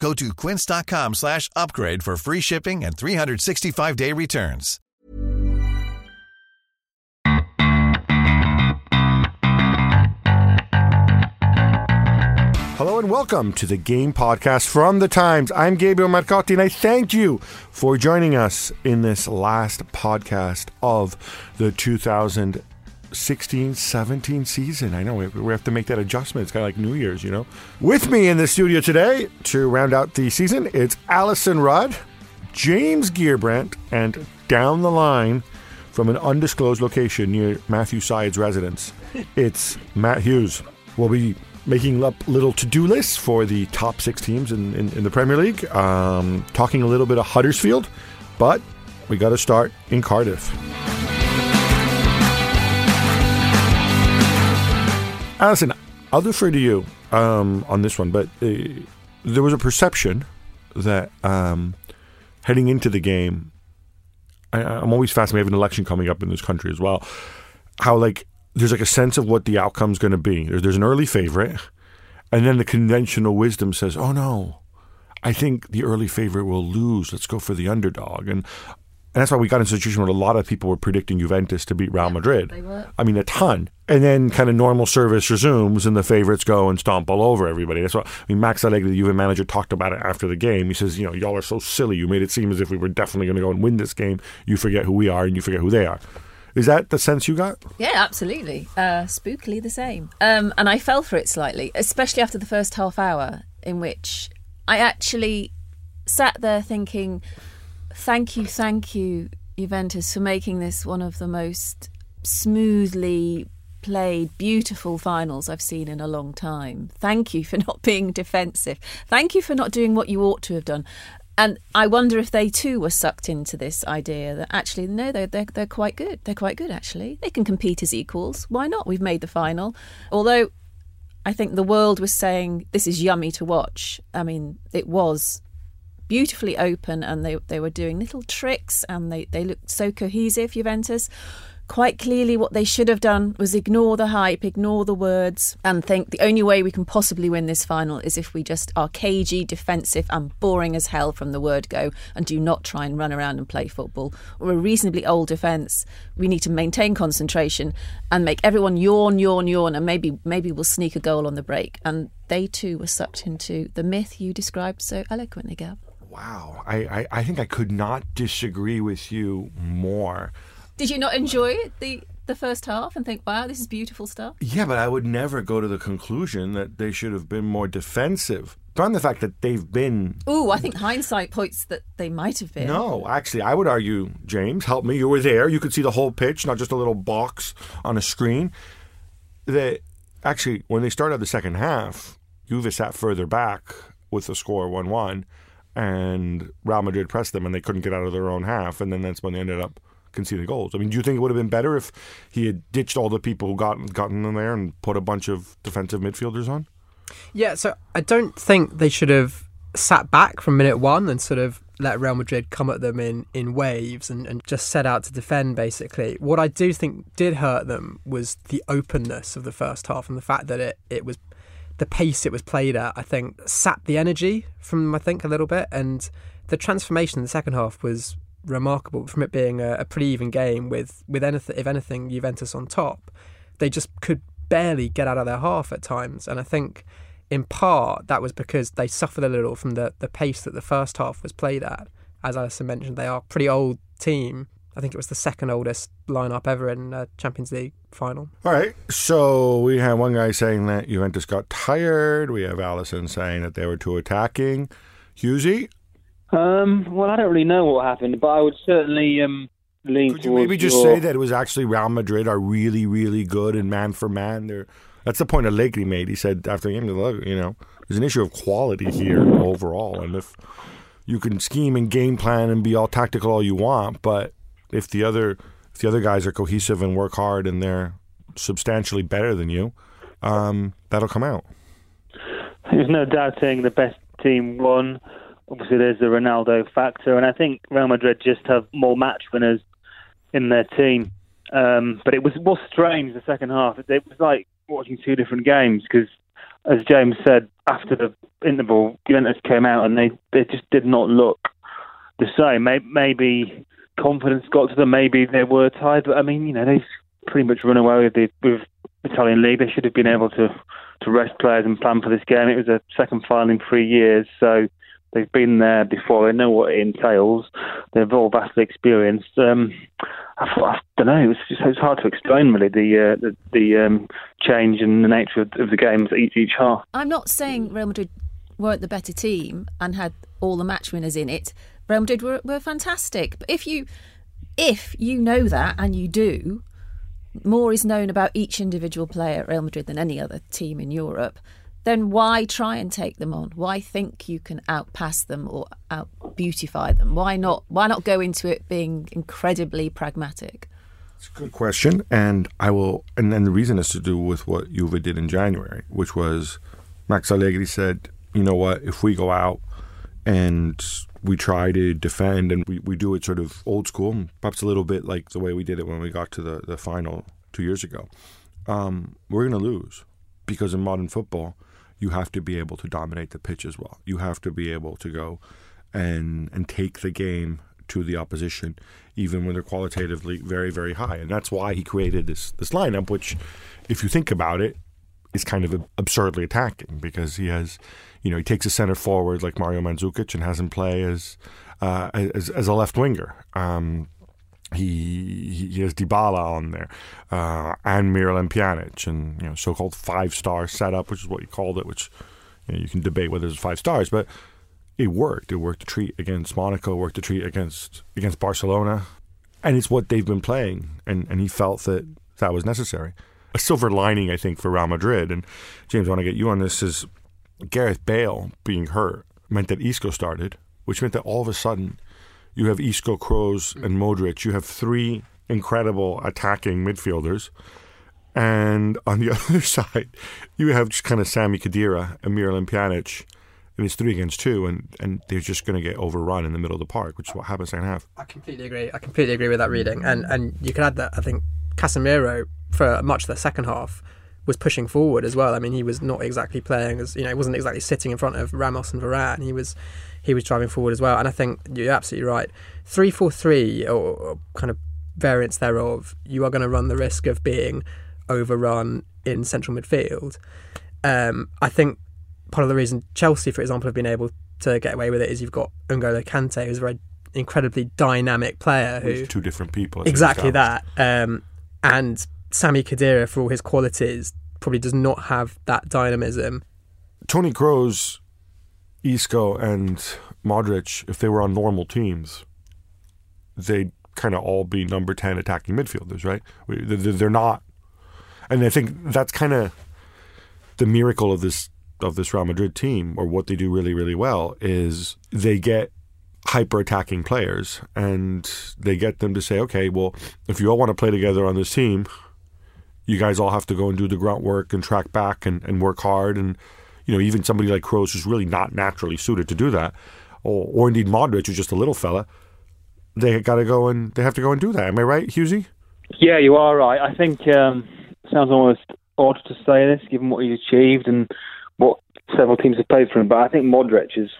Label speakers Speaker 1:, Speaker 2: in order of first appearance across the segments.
Speaker 1: Go to quince.com slash upgrade for free shipping and 365-day returns.
Speaker 2: Hello and welcome to the Game Podcast from the Times. I'm Gabriel Marcotti and I thank you for joining us in this last podcast of the 2016 17 season. I know we, we have to make that adjustment. It's kind of like New Year's, you know. With me in the studio today to round out the season, it's Alyson Rudd, James Gheerbrant, and down the line from an undisclosed location near Matthew Syed's residence, it's Matt Hughes. We'll be making up little to-do lists for the top six teams in, in, in the Premier League. Um, talking a little bit of Huddersfield, but we got to start in Cardiff. Alyson, I'll defer to you um, on this one, but uh, there was a perception that um, heading into the game, I, I'm always fascinated. We have an election coming up in this country as well. How like there's like a sense of what the outcome's going to be. There's an early favorite, and then the conventional wisdom says, "Oh no, I think the early favorite will lose. Let's go for the underdog." And and that's why we got in a situation where a lot of people were predicting Juventus to beat Real Madrid.
Speaker 3: they were.
Speaker 2: I mean, a ton. And then kind of normal service resumes, and the favorites go and stomp all over everybody. That's what I mean. Max Allegri, the Juve manager, talked about it after the game. He says, "You know, y'all are so silly. You made it seem as if we were definitely going to go and win this game. You forget who we are, and you forget who they are." Is that the sense you got?
Speaker 3: Yeah, absolutely. Uh, spookily the same. Um, and I fell for it slightly, especially after the first half hour, in which I actually sat there thinking, thank you, thank you, Juventus, for making this one of the most smoothly played, beautiful finals I've seen in a long time. Thank you for not being defensive. Thank you for not doing what you ought to have done. And I wonder if they too were sucked into this idea that actually, no, they're, they're, they're quite good. They're quite good, actually. They can compete as equals. Why not? We've made the final. Although I think the world was saying this is yummy to watch. I mean, it was beautifully open and they, they were doing little tricks and they, they looked so cohesive, Juventus. Quite clearly, what they should have done was ignore the hype, ignore the words, and think the only way we can possibly win this final is if we just are cagey, defensive, and boring as hell from the word go and do not try and run around and play football. We're a reasonably old defence. We need to maintain concentration and make everyone yawn, yawn, yawn, and maybe maybe we'll sneak a goal on the break. And they too were sucked into the myth you described so eloquently, Gab.
Speaker 2: Wow, I, I, I think I could not disagree with you more.
Speaker 3: Did you not enjoy the the first half and think, "Wow, this is beautiful stuff"?
Speaker 2: Yeah, but I would never go to the conclusion that they should have been more defensive. Beyond the fact that they've been.
Speaker 3: Ooh, I think hindsight points that they might have been.
Speaker 2: No, actually, I would argue, James, help me. You were there. You could see the whole pitch, not just a little box on a screen. That actually, when they started the second half, Juve sat further back with the score 1 1, and Real Madrid pressed them, and they couldn't get out of their own half, and then that's when they ended up conceding goals. I mean, do you think it would have been better if he had ditched all the people who got gotten in there and put a bunch of defensive midfielders on?
Speaker 4: Yeah, so I don't think they should have sat back from minute one and sort of let Real Madrid come at them in, in waves and, and just set out to defend, basically. What I do think did hurt them was the openness of the first half and the fact that it, it was the pace it was played at, I think, sapped the energy from I think, a little bit. And the transformation in the second half was remarkable from it being a, a pretty even game with, with anything, if anything, Juventus on top. They just could barely get out of their half at times. And I think in part that was because they suffered a little from the, the pace that the first half was played at. As Alyson mentioned, they are a pretty old team. I think it was the second oldest lineup ever in a Champions League final.
Speaker 2: All right. So we have one guy saying that Juventus got tired. We have Alyson saying that they were too attacking. Hughesy?
Speaker 5: Um, well, I don't really know what happened, but I would certainly um, lean
Speaker 2: Could you maybe just
Speaker 5: your-
Speaker 2: say that it was actually Real Madrid are really, really good and man for man? They're, that's the point Allegri made. He said after the game, look, you know, there's an issue of quality here overall. And if you can scheme and game plan and be all tactical all you want, but if the other if the other guys are cohesive and work hard and they're substantially better than you, um, that'll come out.
Speaker 5: There's no doubting the best team won. Obviously, there's the Ronaldo factor, and I think Real Madrid just have more match winners in their team. Um, but it was was strange the second half. It, it was like watching two different games because, as James said, after the interval, Juventus came out and they, they just did not look the same. Maybe, maybe confidence got to them. Maybe they were tired. But I mean, you know, they've pretty much run away with the with Italian league. They should have been able to to rest players and plan for this game. It was a second final in three years, so they've been there before. They know what it entails. They've all vastly experienced. Um, I, I don't know. It was just it's hard to explain really the uh, the, the um, change in the nature of, of the games each each half.
Speaker 3: I'm not saying Real Madrid weren't the better team and had all the match winners in it. Real Madrid were, were fantastic. But if you if you know that and you do, more is known about each individual player at Real Madrid than any other team in Europe. Then why try and take them on? Why think you can outpass them or out beautify them? Why not? Why not go into it being incredibly pragmatic?
Speaker 2: It's a good question, and I will. And then the reason is to do with what Juve did in January, which was Max Allegri said, "You know what? If we go out and we try to defend and we, we do it sort of old school, perhaps a little bit like the way we did it when we got to the, the final two years ago, um, we're going to lose because in modern football, you have to be able to dominate the pitch as well. You have to be able to go and and take the game to the opposition, even when they're qualitatively very very high, and that's why he created this this lineup, which, if you think about it, is kind of absurdly attacking because he has, you know, he takes a center forward like Mario Mandzukic and has him play as uh, as, as a left winger. Um, he he has Dybala on there, uh, and Miralem Pjanic, and you know, so-called five-star setup, which is what you called it. Which you, know, you can debate whether it's five stars, but it worked. It worked to treat against Monaco, worked to treat against against Barcelona, and it's what they've been playing. And and he felt that that was necessary. A silver lining, I think, for Real Madrid. And James, I want to get you on this. Is Gareth Bale being hurt meant that Isco started, which meant that all of a sudden you have Isco, Kroos, and Modric. You have three incredible attacking midfielders. And on the other side, you have just kind of Sami Khedira and Miralem Pjanic. And it's three against two, and, and they're just going to get overrun in the middle of the park, which is what happens second half.
Speaker 4: I completely agree. I completely agree with that reading, and and you can add that I think Casemiro for much of the second half was pushing forward as well. I mean, he was not exactly playing as you know, he wasn't exactly sitting in front of Ramos and Varane. He was he was driving forward as well. And I think you're absolutely right. Three four three or, kind of variants thereof, you are going to run the risk of being overrun in central midfield. Um, I think part of the reason Chelsea, for example, have been able to get away with it is you've got N'Golo Kante, who's a very incredibly dynamic player who
Speaker 2: two different people.
Speaker 4: exactly that. Um, and Sami Khedira, for all his qualities, probably does not have that dynamism.
Speaker 2: Tony Kroos, Isco, and Modric, if they were on normal teams, they'd kind of all be number 10 attacking midfielders, right? They- they- They're not. And I think that's kind of the miracle of this of this Real Madrid team, or what they do really, really well, is they get hyper attacking players and they get them to say, okay, well, if you all want to play together on this team, you guys all have to go and do the grunt work and track back and, and work hard and you know even somebody like Kroos who's really not naturally suited to do that or, or indeed Modric who's just a little fella they got to go and they have to go and do that am I right Hughesy
Speaker 5: Yeah, you are right. I think um, sounds almost odd to say this, given what he's achieved and what several teams have played for him. But I think Modric is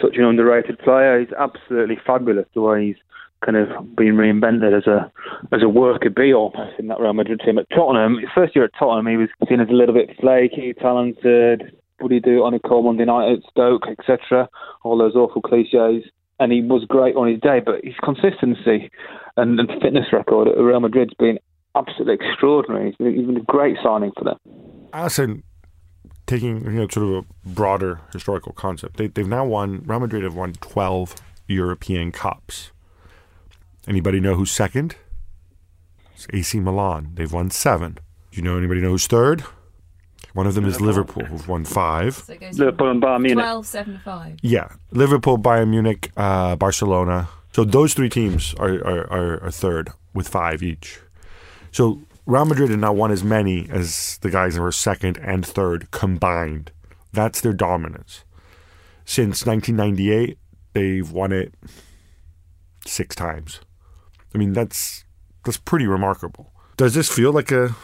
Speaker 5: such an underrated player. He's absolutely fabulous the way he's kind of been reinvented as a as a worker bee almost in that Real Madrid team. At Tottenham, his first year at Tottenham, he was seen as a little bit flaky, talented. He do it on a call Monday night at Stoke, etc. All those awful cliches. and he was great on his day, but his consistency and, and fitness record at Real Madrid's been absolutely extraordinary. He's been, a great signing for them.
Speaker 2: Alyson, taking you know sort of a broader historical concept, they, they've now won. Real Madrid have won twelve European Cups. Anybody know who's second? It's AC Milan. They've won seven. Do you know anybody know who's third? One of them is Liverpool, who've won five.
Speaker 3: So it goes
Speaker 5: Liverpool and Bayern Munich.
Speaker 3: 12, 7, 5.
Speaker 2: Yeah, Liverpool, Bayern Munich, uh, Barcelona. So those three teams are, are, are, are third with five each. So Real Madrid have not won as many as the guys that were second and third combined. That's their dominance. Since 1998, they've won it six times. I mean, that's that's pretty remarkable. Does this feel like a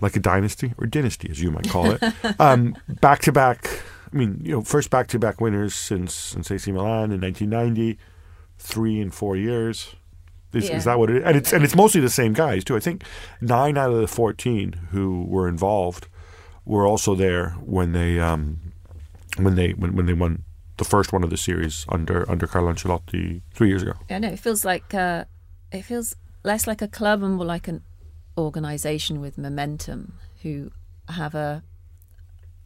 Speaker 2: like a dynasty or dynasty, as you might call it? um, back to back. I mean, you know, first back to back winners since since AC Milan in 1990, three and four years. Is,
Speaker 3: Yeah.
Speaker 2: is that what it is? And it's and it's mostly the same guys too. I think nine out of the 14 who were involved were also there when they um, when they when, when they won the first one of the series under under Carlo Ancelotti three years ago.
Speaker 3: I know it feels like uh, it feels less like a club and more like an organisation with momentum who have a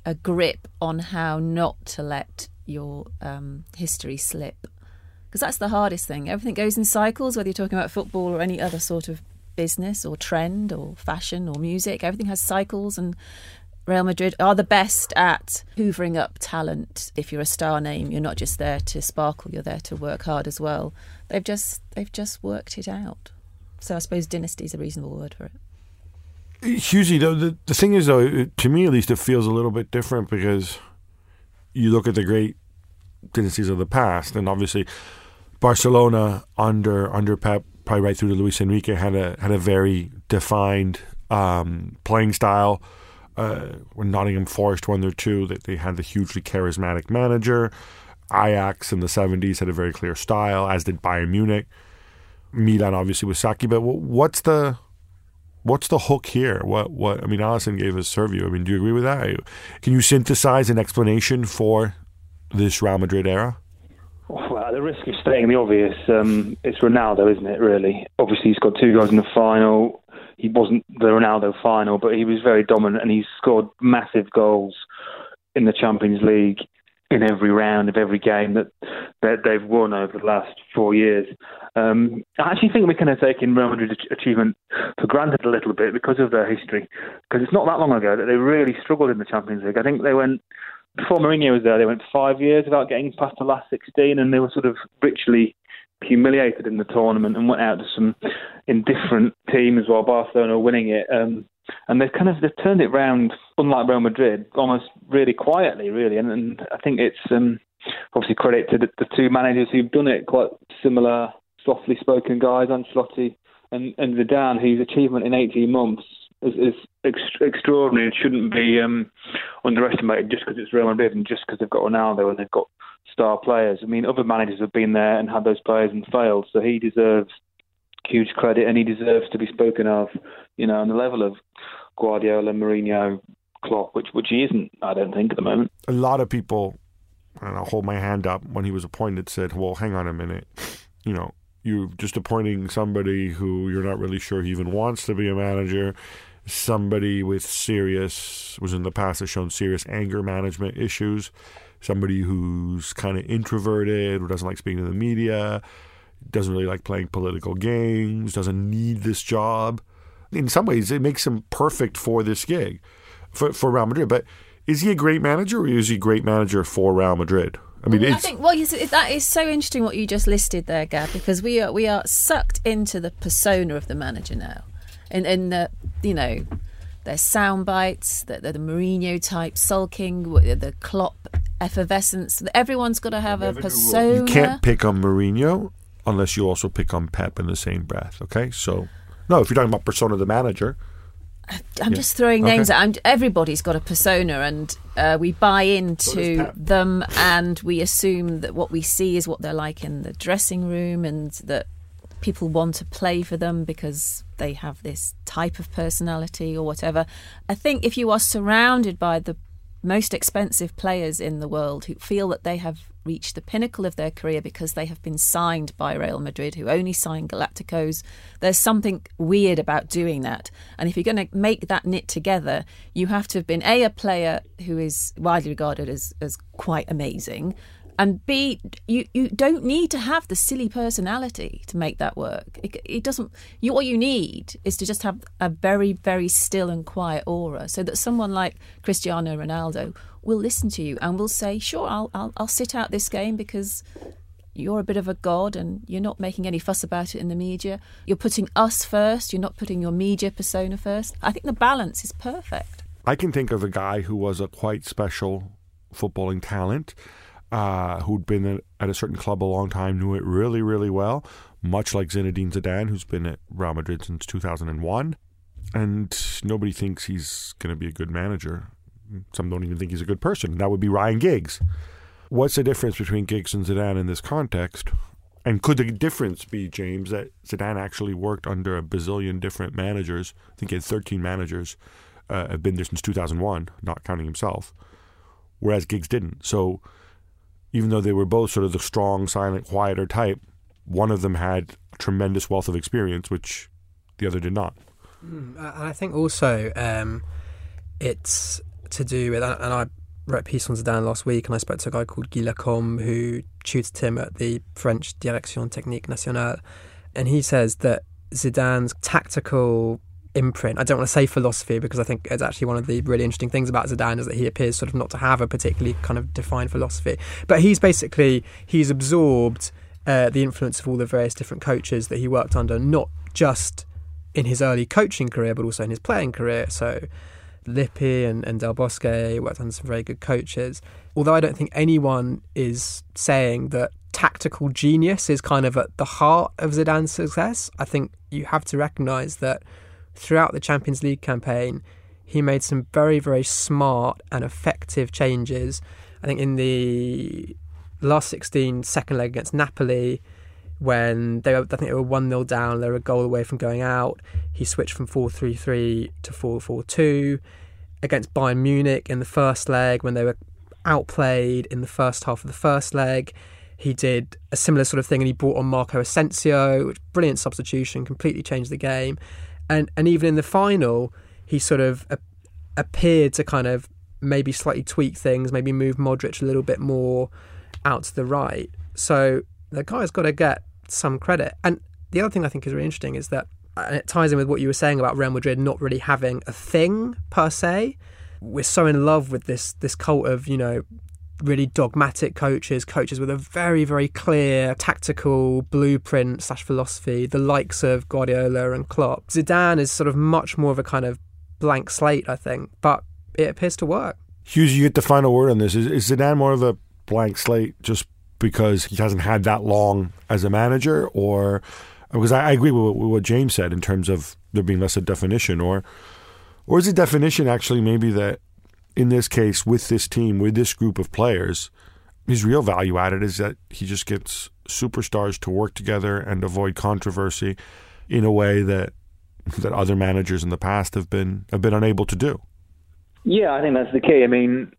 Speaker 3: a grip on how not to let your um, history slip because that's the hardest thing. Everything goes in cycles, whether you're talking about football or any other sort of business or trend or fashion or music. Everything has cycles and. Real Madrid are the best at hoovering up talent. If you're a star name, you're not just there to sparkle; you're there to work hard as well. They've just they've just worked it out. So I suppose dynasty is a reasonable word for it.
Speaker 2: Hugely, though, the, the thing is, though, to me at least, it feels a little bit different because you look at the great dynasties of the past, and obviously Barcelona under under Pep, probably right through to Luis Enrique, had a had a very defined um, playing style. Uh, when Nottingham Forest won their two, that they had the hugely charismatic manager. Ajax in the seventies had a very clear style, as did Bayern Munich. Milan obviously with Sacchi, but what's the what's the hook here? What what I mean, Alyson gave us her view. I mean, do you agree with that? Can you synthesize an explanation for this Real Madrid era?
Speaker 5: Well, at the risk of stating the obvious, um, it's Ronaldo, isn't it? Really, obviously he's got two goals in the final. He wasn't the Ronaldo final, but he was very dominant, and he's scored massive goals in the Champions League in every round of every game that that they've won over the last four years. Um, I actually think we can have taken Real Madrid's achievement for granted a little bit because of their history. Because it's not that long ago that they really struggled in the Champions League. I think they went before Mourinho was there. They went five years without getting past the last 16, and they were sort of ritually humiliated in the tournament and went out to some indifferent teams while Barcelona were winning it. Um, and they've kind of they've turned it round, unlike Real Madrid, almost really quietly, really. And, and I think it's um, obviously credit to the, the two managers who've done it, quite similar, softly spoken guys, Ancelotti and, and Zidane, whose achievement in 18 months is, is ex- extraordinary and shouldn't be um, underestimated just because it's Real Madrid and just because they've got Ronaldo and they've got star players. I mean, other managers have been there and had those players and failed, so he deserves huge credit and he deserves to be spoken of, you know, on the level of Guardiola, Mourinho, Klopp, which which he isn't, I don't think, at the moment.
Speaker 2: A lot of people, and I'll hold my hand up when he was appointed, said, "Well, hang on a minute, you know." You're just appointing somebody who you're not really sure he even wants to be a manager. Somebody with serious, was in the past has shown serious anger management issues. Somebody who's kind of introverted, who doesn't like speaking to the media, doesn't really like playing political games, doesn't need this job. In some ways, it makes him perfect for this gig, for, for Real Madrid. But is he a great manager or is he a great manager for Real Madrid? I mean,
Speaker 3: I think well, you that is so interesting what you just listed there, Gab, because we are we are sucked into the persona of the manager now, and and the you know, their sound bites, the, the, the Mourinho type sulking, the Klopp effervescence. Everyone's got to have a persona.
Speaker 2: you can't pick on Mourinho unless you also pick on Pep in the same breath. Okay, so no, if you're talking about persona of the manager,
Speaker 3: I'm
Speaker 2: Yeah.
Speaker 3: just throwing names
Speaker 2: Okay.
Speaker 3: out. I'm, everybody's got a persona, and uh, we buy into
Speaker 2: Pep.
Speaker 3: them, and we assume that what we see is what they're like in the dressing room, and that people want to play for them because they have this type of personality or whatever. I think if you are surrounded by the most expensive players in the world who feel that they have reached the pinnacle of their career because they have been signed by Real Madrid, who only sign Galacticos. There's something weird about doing that. And if you're going to make that knit together, you have to have been A, a player who is widely regarded as, as quite amazing, and B, you, you don't need to have the silly personality to make that work. It, it doesn't. You, what you need is to just have a very, very still and quiet aura, so that someone like Cristiano Ronaldo will listen to you and will say, "Sure, I'll, I'll, I'll sit out this game because you're a bit of a god and you're not making any fuss about it in the media. You're putting us first. You're not putting your media persona first. I think the balance is perfect.
Speaker 2: I can think of a guy who was a quite special footballing talent uh, who'd been at a certain club a long time, knew it really, really well, much like Zinedine Zidane, who's been at Real Madrid since 2001. And nobody thinks he's going to be a good manager. Some don't even think he's a good person. That would be Ryan Giggs. What's the difference between Giggs and Zidane in this context? And could the difference be, James, that Zidane actually worked under a bazillion different managers? I think he had 13 managers, uh, have been there since 2001, not counting himself, whereas Giggs didn't. So even though they were both sort of the strong, silent, quieter type, one of them had tremendous wealth of experience, which the other did not.
Speaker 4: Mm, and I think also um, it's to do with, and I wrote a piece on Zidane last week, and I spoke to a guy called Guy Lacombe who tutored him at the French Direction Technique Nationale, and he says that Zidane's tactical imprint. I don't want to say philosophy because I think it's actually one of the really interesting things about Zidane is that he appears sort of not to have a particularly kind of defined philosophy. But he's basically he's absorbed uh, the influence of all the various different coaches that he worked under, not just in his early coaching career, but also in his playing career. So Lippi and, and Del Bosque worked under some very good coaches. Although I don't think anyone is saying that tactical genius is kind of at the heart of Zidane's success, I think you have to recognise that throughout the Champions League campaign, he made some very, very smart and effective changes. I think in the last 16 second leg against Napoli, when they were, I think they were 1 0 down, they were a goal away from going out, he switched from 4 3 3 to 4 4 2. Against Bayern Munich in the first leg, when they were outplayed in the first half of the first leg, he did a similar sort of thing and he brought on Marco Asensio, which brilliant substitution, completely changed the game and and even in the final, he sort of a- appeared to kind of maybe slightly tweak things, maybe move Modric a little bit more out to the right. So the guy's got to get some credit. And the other thing I think is really interesting is that, and it ties in with what you were saying about Real Madrid not really having a thing per se. We're so in love with this this cult of you know really dogmatic coaches, coaches with a very, very clear tactical blueprint slash philosophy, the likes of Guardiola and Klopp. Zidane is sort of much more of a kind of blank slate, I think, but it appears to work.
Speaker 2: Hughes, you get the final word on this. Is, is Zidane more of a blank slate just because he hasn't had that long as a manager, or because I, I agree with, with what James said in terms of there being less a definition, or or is the definition actually maybe that in this case, with this team, with this group of players, his real value added is that he just gets superstars to work together and avoid controversy in a way that that other managers in the past have been have been unable to do.
Speaker 5: Yeah, I think that's the key. I mean,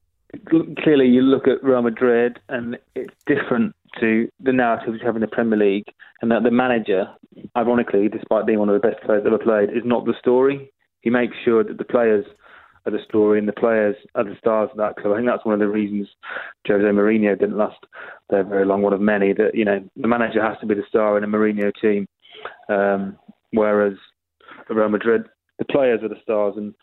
Speaker 5: clearly you look at Real Madrid and it's different to the narrative we have in the Premier League, and that the manager, ironically, despite being one of the best players ever played, is not the story. He makes sure that the players are the story and the players are the stars of that club. I think that's one of the reasons Jose Mourinho didn't last there very long. One of many that you know the manager has to be the star in a Mourinho team, um, whereas Real Madrid the players are the stars and.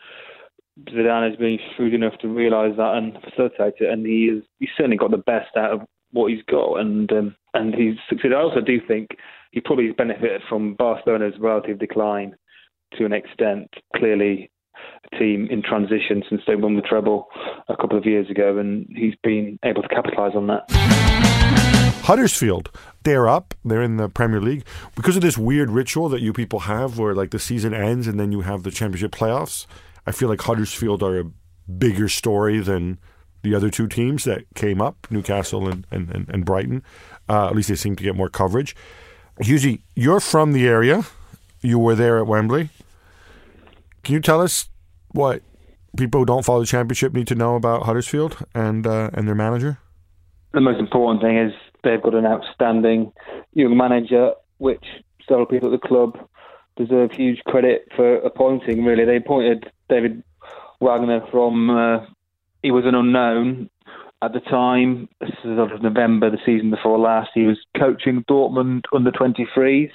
Speaker 5: Zidane has been shrewd enough to realise that and facilitate it, and he is he's certainly got the best out of what he's got, and um, and he's succeeded. I also do think he probably benefited from Barcelona's relative decline to an extent. Clearly, a team in transition since they won the treble a couple of years ago, and he's been able to capitalise on that.
Speaker 2: Huddersfield, they're up. They're in the Premier League because of this weird ritual that you people have, where like the season ends and then you have the Championship playoffs. I feel like Huddersfield are a bigger story than the other two teams that came up, Newcastle and and, and, and Brighton. Uh, at least they seem to get more coverage. Hughesy, you're from the area. You were there at Wembley. Can you tell us what people who don't follow the championship need to know about Huddersfield and uh, and their manager?
Speaker 5: the most important thing is they've got an outstanding young manager, which several people at the club deserve huge credit for appointing. Really, they appointed David Wagner from uh, he was an unknown at the time. This is of November, the season before last. He was coaching Dortmund under 23s.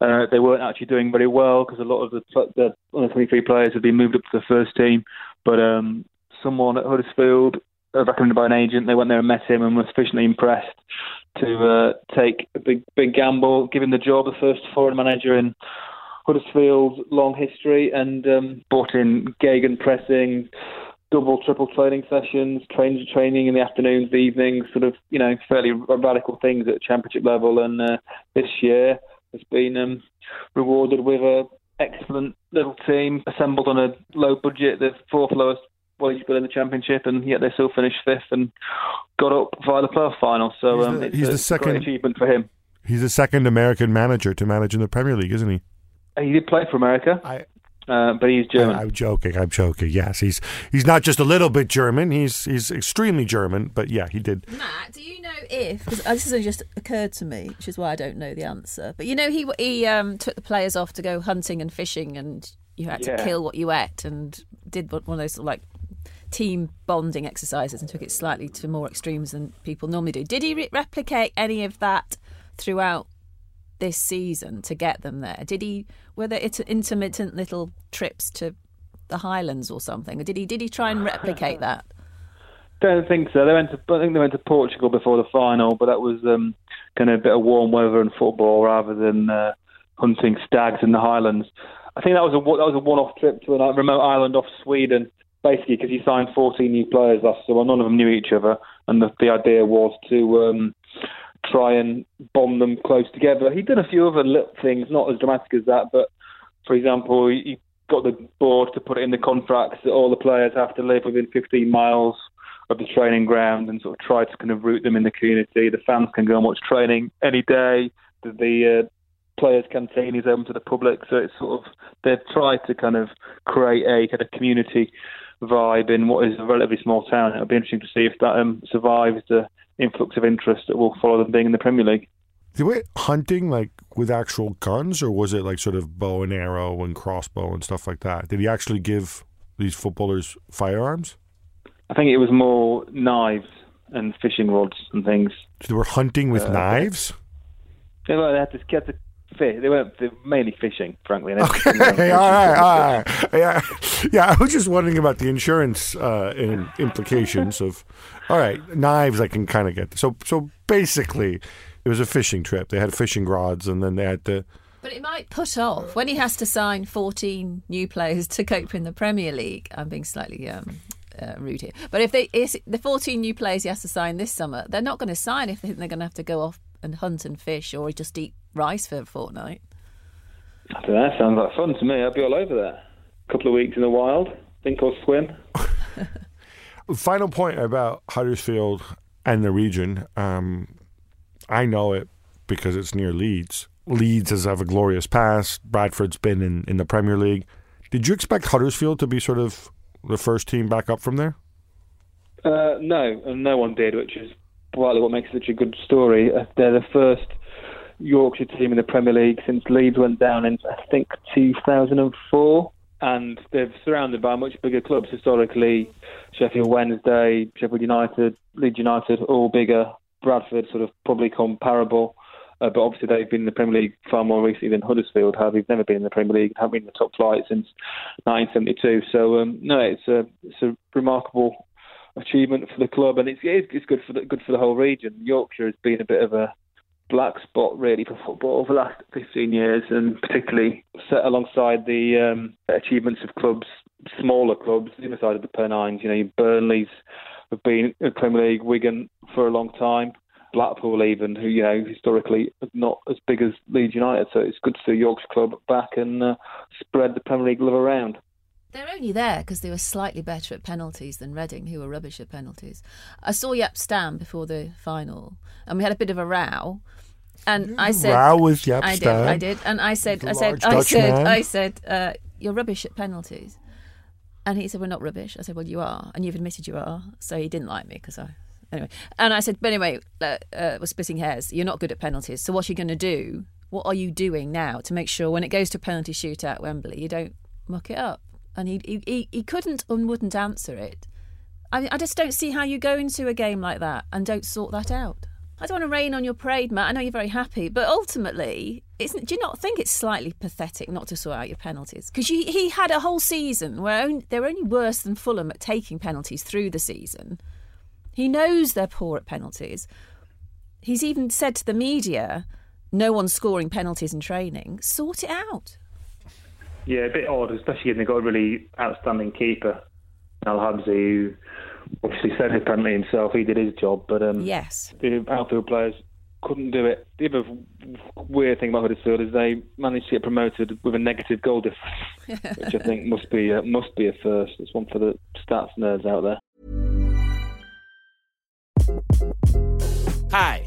Speaker 5: Uh, they weren't actually doing very well because a lot of the, the under 23 players had been moved up to the first team. But um, someone at Huddersfield, uh, recommended by an agent, they went there and met him and were sufficiently impressed to uh, take a big big gamble, give him the job, the first foreign manager in Huddersfield's long history, and um, brought in Gegenpressing, double, triple training sessions, train, training in the afternoons, the evenings, sort of, you know, fairly radical things at championship level. And uh, this year has been um, rewarded with a excellent little team assembled on a low budget, the fourth lowest wage bill in the championship, and yet they still finished fifth and got up via the playoff final. So
Speaker 2: He's
Speaker 5: um,
Speaker 2: the-
Speaker 5: it's
Speaker 2: he's
Speaker 5: a
Speaker 2: the second-
Speaker 5: achievement for him.
Speaker 2: He's the second American manager to manage in the Premier League, isn't he?
Speaker 5: He did play for America,
Speaker 2: I,
Speaker 5: uh, but he's German.
Speaker 2: I, am joking. I'm joking. Yes, he's he's not just a little bit German. He's he's extremely German. But yeah, he did.
Speaker 3: Matt, do you know if because this has only just occurred to me, which is why I don't know the answer. But you know, he he um, took the players off to go hunting and fishing, and you had to
Speaker 5: Yeah.
Speaker 3: kill what you ate, and did one one of those sort of like team bonding exercises, and took it slightly to more extremes than people normally do. Did he re- replicate any of that throughout this season to get them there? Did he were there intermittent little trips to the Highlands or something, or did he did he try and replicate that?
Speaker 5: Don't think so. They went to I think they went to Portugal before the final, but that was um, kind of a bit of warm weather and football rather than uh, hunting stags in the Highlands. I think that was a that was a one-off trip to a remote island off Sweden, basically because he signed 14 new players last summer. None of them knew each other, and the, the idea was to um, try and bomb them close together. He'd done a few other little things, not as dramatic as that, but for example, he got the board to put it in the contracts that all the players have to live within 15 miles of the training ground and sort of try to kind of root them in the community. The fans can go and watch training any day. The, the uh, players' canteen is open to the public, so it's sort of they've tried to kind of create a kind of community vibe in what is a relatively small town. It'll be interesting to see if that um, survives the influx of interest that will follow them being in the Premier League.
Speaker 2: They went hunting like with actual guns, or was it like sort of bow and arrow and crossbow and stuff like that? Did he actually give these footballers firearms?
Speaker 5: I think it was more knives and fishing rods and things.
Speaker 2: So they were hunting with
Speaker 5: Uh,
Speaker 2: knives.
Speaker 5: They, were, they had to get to fish. They weren't they were mainly fishing, frankly. They-
Speaker 2: Okay, all right, all right. Yeah, yeah. I was just wondering about the insurance uh, in, implications of. All right, knives. I can kind of get. So, so basically, it was a fishing trip. They had fishing rods, and then they had to.
Speaker 3: But it might put off when he has to sign 14 new players to cope in the Premier League. I'm being slightly um, uh, rude here. But if they is the 14 new players he has to sign this summer, they're not going to sign if they think they're going to have to go off and hunt and fish or just eat rice for a fortnight.
Speaker 5: I don't know. Sounds like fun to me. I'd be all over that. A couple of weeks in the wild, think or swim.
Speaker 2: Final point about Huddersfield and the region. Um, I know it because it's near Leeds. Leeds has have a glorious past. Bradford's been in, in the Premier League. Did you expect Huddersfield to be sort of the first team back up from there?
Speaker 5: Uh, no, and no one did, which is partly what makes it such a good story. Uh, they're the first Yorkshire team in the Premier League since Leeds went down in, I think, 2004. And they're surrounded by much bigger clubs historically. Sheffield Wednesday, Sheffield United, Leeds United, all bigger. Bradford, sort of probably comparable. Uh, but obviously, they've been in the Premier League far more recently than Huddersfield have. They've never been in the Premier League, haven't been in the top flight since 1972. So, um, no, it's a, it's a remarkable achievement for the club, and it's it's, good for the, good for the whole region. Yorkshire has been a bit of a black spot really for football over the last 15 years, and particularly set alongside the um, achievements of clubs, smaller clubs, the side of the Pennines. You know, Burnley's have been in Premier League, Wigan for a long time. Blackpool even, who you know historically not as big as Leeds United, so it's good to see Yorkshire club back and uh, spread the Premier League love around.
Speaker 3: They're only there because they were slightly better at penalties than Reading, who were rubbish at penalties. I saw Jaap Stam before the final, and we had a bit of a row. And I said,
Speaker 2: Row with Jaap
Speaker 3: I did, I did, and I said, I said, I said. I said, uh, you're rubbish at penalties. And he said, we're not rubbish. I said, well, you are, and you've admitted you are. So he didn't like me because I anyway. And I said, but anyway, uh, uh, we're splitting hairs. You're not good at penalties. So what are you going to do? What are you doing now to make sure when it goes to a penalty shootout at Wembley, you don't muck it up? And he he, he couldn't and wouldn't answer it. I, I just don't see how you go into a game like that and don't sort that out. I don't want to rain on your parade, Matt. I know you're very happy, but ultimately, do you not think it's slightly pathetic not to sort out your penalties? Because he had a whole season where only, they're only worse than Fulham at taking penalties through the season. He knows they're poor at penalties. He's even said to the media, "No one's scoring penalties in training. Sort it out."
Speaker 5: Yeah, a bit odd, especially when they've got a really outstanding keeper, Al Habsi, who obviously set his penalty himself. He did his job, but um,
Speaker 3: yes,
Speaker 5: the outfield players couldn't do it. The other weird thing about Huddersfield is they managed to get promoted with a negative goal difference, which I think must be a, must be a first. It's one for the stats nerds out there.
Speaker 6: Hi,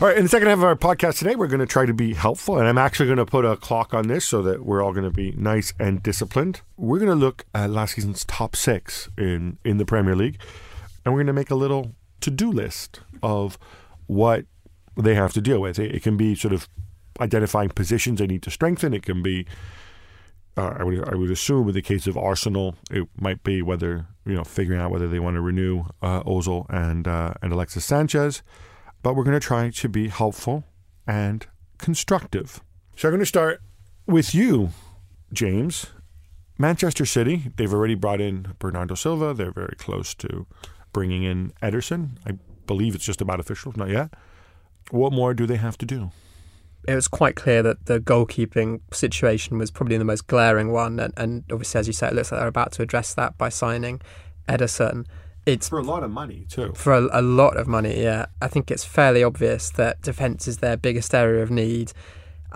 Speaker 2: All right, in the second half of our podcast today, we're going to try to be helpful, and I'm actually going to put a clock on this so that we're all going to be nice and disciplined. We're going to look at last season's top six in, in the Premier League, and we're going to make a little to do list of what they have to deal with. It, it, can be sort of identifying positions they need to strengthen, it can be uh, I would I would assume in the case of Arsenal, it might be whether you know figuring out whether they want to renew uh, Ozil and uh, and Alexis Sanchez but we're going to try to be helpful and constructive. So I'm going to start with you, James. Manchester City, they've already brought in Bernardo Silva. They're very close to bringing in Ederson. I believe it's just about official, not yet. What more do they have to do?
Speaker 4: It was quite clear that the goalkeeping situation was probably the most glaring one, and, and obviously, as you said, it looks like they're about to address that by signing Ederson
Speaker 2: it's for a lot of money too.
Speaker 4: For a, a, lot of money, yeah. I think it's fairly obvious that defence is their biggest area of need.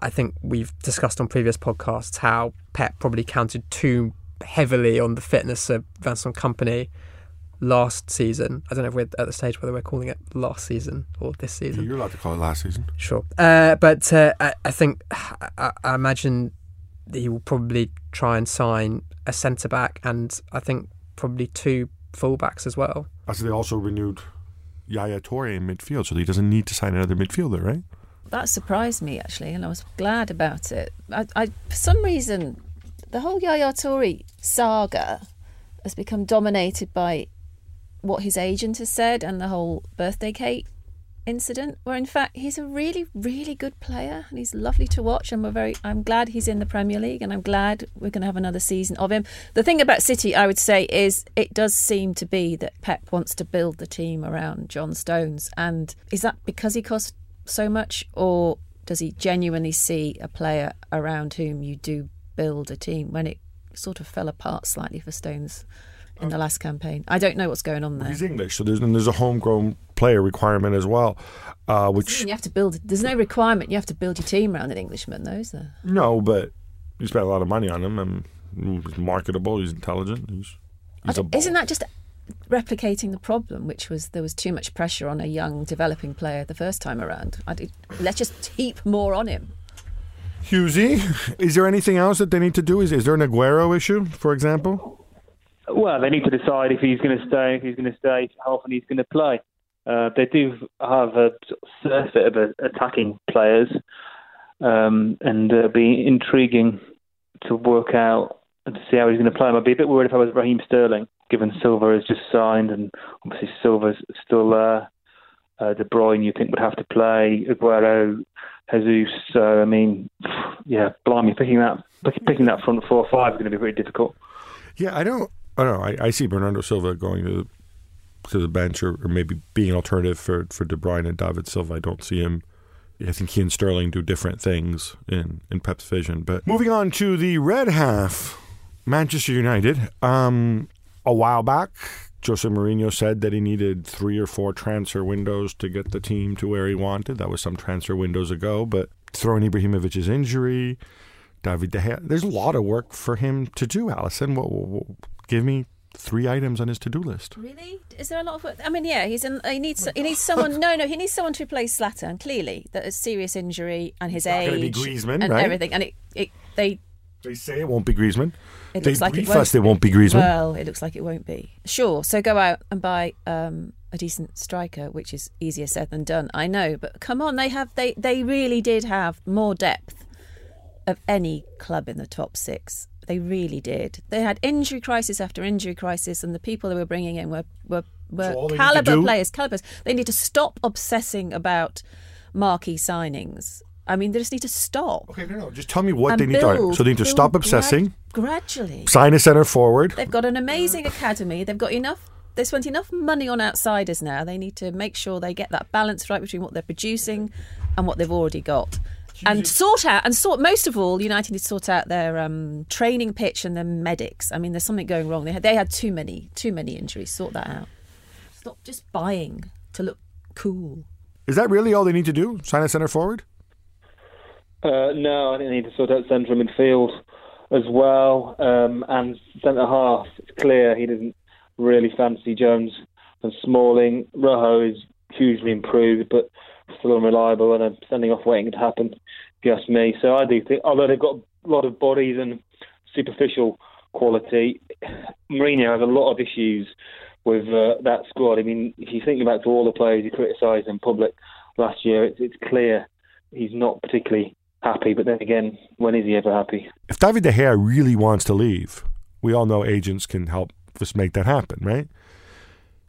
Speaker 4: I think we've discussed on previous podcasts how Pep probably counted too heavily on the fitness of Vincent Kompany last season. I don't know if we're at the stage whether we're calling it last season or this season.
Speaker 2: You're allowed to call it last season.
Speaker 4: Sure. Uh, but uh, I, I, think, I, I imagine he will probably try and sign a centre back and I think probably two fullbacks as well.
Speaker 2: As they also renewed Yaya Toure in midfield, so he doesn't need to sign another midfielder, right?
Speaker 3: That surprised me actually, and I was glad about it. I, I for some reason, the whole Yaya Toure saga has become dominated by what his agent has said and the whole birthday cake incident where in fact he's a really really good player and he's lovely to watch and we're very I'm glad he's in the Premier League and I'm glad we're going to have another season of him. The thing about City I would say is it does seem to be that Pep wants to build the team around John Stones and is that because he costs so much or does he genuinely see a player around whom you do build a team when it sort of fell apart slightly for Stones in the last campaign. I don't know what's going on there.
Speaker 2: He's English, so there's and there's a homegrown player requirement as well, uh, which
Speaker 3: you have to build. There's no requirement. You have to build your team around an Englishman, though, is there?
Speaker 2: No, but you spent a lot of money on him, and he's marketable. He's intelligent. He's, he's
Speaker 3: isn't that just replicating the problem, which was there was too much pressure on a young developing player the first time around? Did, let's just heap more on him.
Speaker 2: Hughesy, is there anything else that they need to do? Is, is there an Aguero issue, for example?
Speaker 5: Well, they need to decide if he's going to stay, if he's going to stay, how often he's going to play. Uh, they do have a surfeit of attacking players, um, and uh, be intriguing to work out and to see how he's going to play. I'd be a bit worried if I was Raheem Sterling, given Silva has just signed, and obviously Silva's still there. Uh, De Bruyne, you think would have to play Aguero, Jesus. So I mean, yeah, blimey, picking that picking that front four or five is going to be very difficult.
Speaker 2: Yeah, I don't. I don't know. I, I see Bernardo Silva going to to the bench or, or, maybe being an alternative for, for De Bruyne and David Silva. I don't see him. I think he and Sterling do different things in, in Pep's vision. But moving on to the red half, Manchester United. Um, a while back, Jose Mourinho said that he needed three or four transfer windows to get the team to where he wanted. That was some transfer windows ago. But throwing Ibrahimovic's injury, David De Gea, there's a lot of work for him to do, well, well, give me three items on his to-do list.
Speaker 3: Really? Is there a lot of work? I mean, yeah, he's in, he needs he needs someone. No, no, he needs someone to replace Zlatan. Clearly, that a serious injury and his
Speaker 2: not
Speaker 3: age
Speaker 2: be Griezmann,
Speaker 3: and
Speaker 2: right?
Speaker 3: everything, and it, it they
Speaker 2: They say it won't be Griezmann.
Speaker 3: It
Speaker 2: they
Speaker 3: looks like it
Speaker 2: brief
Speaker 3: won't
Speaker 2: it won't be Griezmann.
Speaker 3: Well, it looks like it won't be. Sure. So go out and buy um, a decent striker, which is easier said than done. I know, but come on, they have they they really did have more depth of any club in the top six. They really did. They had injury crisis after injury crisis, and the people they were bringing in were were, were
Speaker 2: So all they need to
Speaker 3: caliber players. Calibers. They need to stop obsessing about marquee signings. I mean, they just need to stop.
Speaker 2: Okay, no, no. Just tell me what they need to.
Speaker 3: build-
Speaker 2: So they need to
Speaker 3: build
Speaker 2: stop
Speaker 3: grad-
Speaker 2: obsessing.
Speaker 3: gradually.
Speaker 2: Sign a center forward.
Speaker 3: They've got an amazing academy. They've got enough. They spent enough money on outsiders now. They need to make sure they get that balance right between what they're producing and what they've already got, and sort out and sort. Most of all, United need to sort out their um, training pitch and their medics. I mean, there's something going wrong. They had they had too many too many injuries. Sort that out. Stop just buying to look cool.
Speaker 2: Is that really all they need to do? Sign a center forward?
Speaker 5: Uh, no, I think they need to sort out central midfield as well, um, and centre half. It's clear he doesn't really fancy Jones and Smalling. Rojo is hugely improved, but still unreliable and a sending off waiting to happen. If you ask me, so I do think, although they've got a lot of bodies and superficial quality, Mourinho has a lot of issues with uh, that squad. I mean, if you think back to all the players he criticised in public last year, it's, it's clear he's not particularly happy. But then again, when is he ever happy?
Speaker 2: If David De Gea really wants to leave, we all know agents can help us make that happen, right?